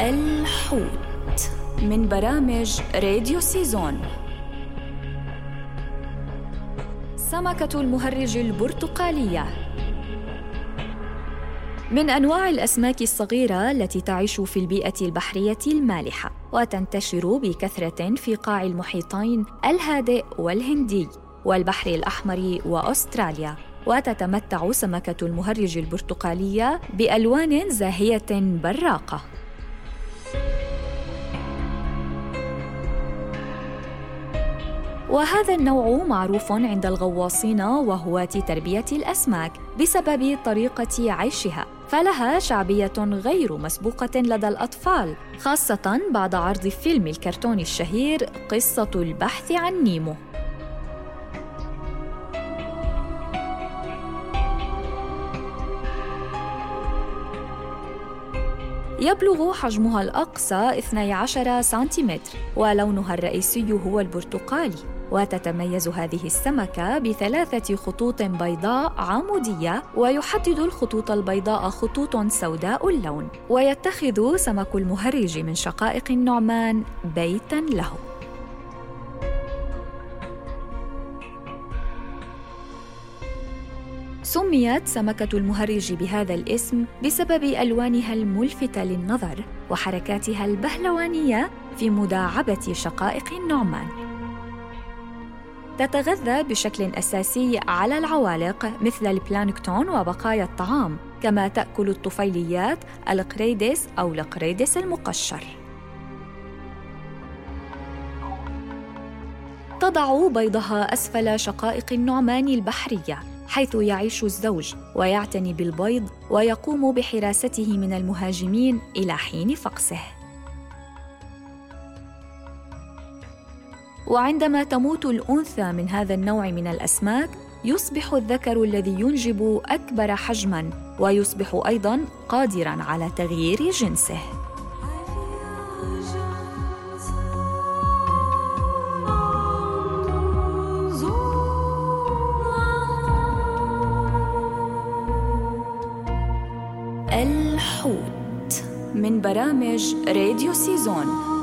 الحوت من برامج راديو سيزون. سمكة المهرج البرتقالية. من أنواع الأسماك الصغيرة التي تعيش في البيئة البحرية المالحة وتنتشر بكثرة في قاع المحيطين الهادئ والهندي والبحر الأحمر وأستراليا. وتتمتع سمكة المهرج البرتقالية بألوان زاهية براقة. وهذا النوع معروف عند الغواصين وهواة تربية الأسماك بسبب طريقة عيشها فلها شعبية غير مسبوقة لدى الأطفال خاصة بعد عرض فيلم الكرتون الشهير قصة البحث عن نيمو. يبلغ حجمها الأقصى 12 سنتيمتر ولونها الرئيسي هو البرتقالي. وتتميز هذه السمكة بثلاثة خطوط بيضاء عمودية ويحدد الخطوط البيضاء خطوط سوداء اللون ويتخذ سمك المهرج من شقائق النعمان بيتاً له سميت سمكة المهرج بهذا الاسم بسبب ألوانها الملفتة للنظر وحركاتها البهلوانية في مداعبة شقائق النعمان. تتغذى بشكل أساسي على العوالق مثل البلانكتون وبقايا الطعام، كما تأكل الطفيليات القريدس أو القريدس المقشر. تضع بيضها أسفل شقائق النعمان البحرية حيث يعيش الزوج ويعتني بالبيض ويقوم بحراسته من المهاجمين إلى حين فقسه وعندما تموت الأنثى من هذا النوع من الأسماك يصبح الذكر الذي ينجب أكبر حجما ويصبح أيضا قادرا على تغيير جنسه. الحوت من برامج راديو سيزون.